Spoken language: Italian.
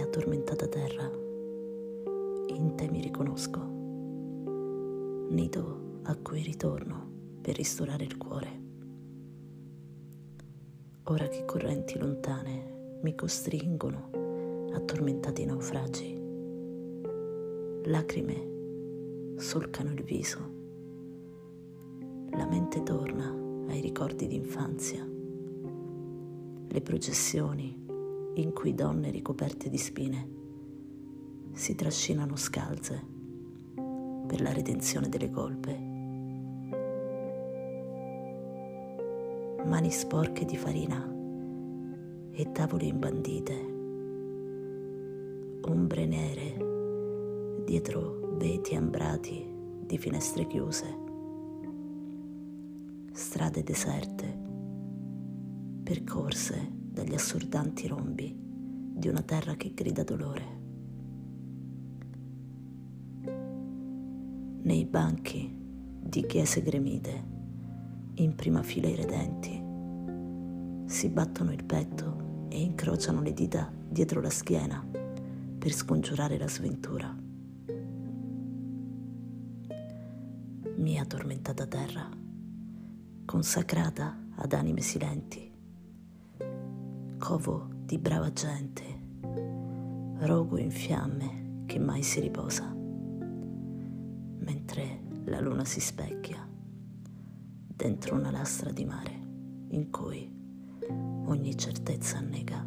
addormentata terra, in te mi riconosco, nido a cui ritorno per ristorare il cuore. Ora che correnti lontane mi costringono a tormentati naufragi, lacrime solcano il viso, la mente torna ai ricordi d'infanzia, le processioni in cui donne ricoperte di spine si trascinano scalze per la redenzione delle colpe. Mani sporche di farina e tavole imbandite, ombre nere dietro veti ambrati di finestre chiuse, strade deserte, percorse dagli assordanti rombi di una terra che grida dolore. Nei banchi di chiese gremite, in prima fila i redenti, si battono il petto e incrociano le dita dietro la schiena per scongiurare la sventura. Mia tormentata terra, consacrata ad anime silenti, covo di brava gente, rogo in fiamme che mai si riposa, mentre la luna si specchia dentro una lastra di mare in cui ogni certezza annega.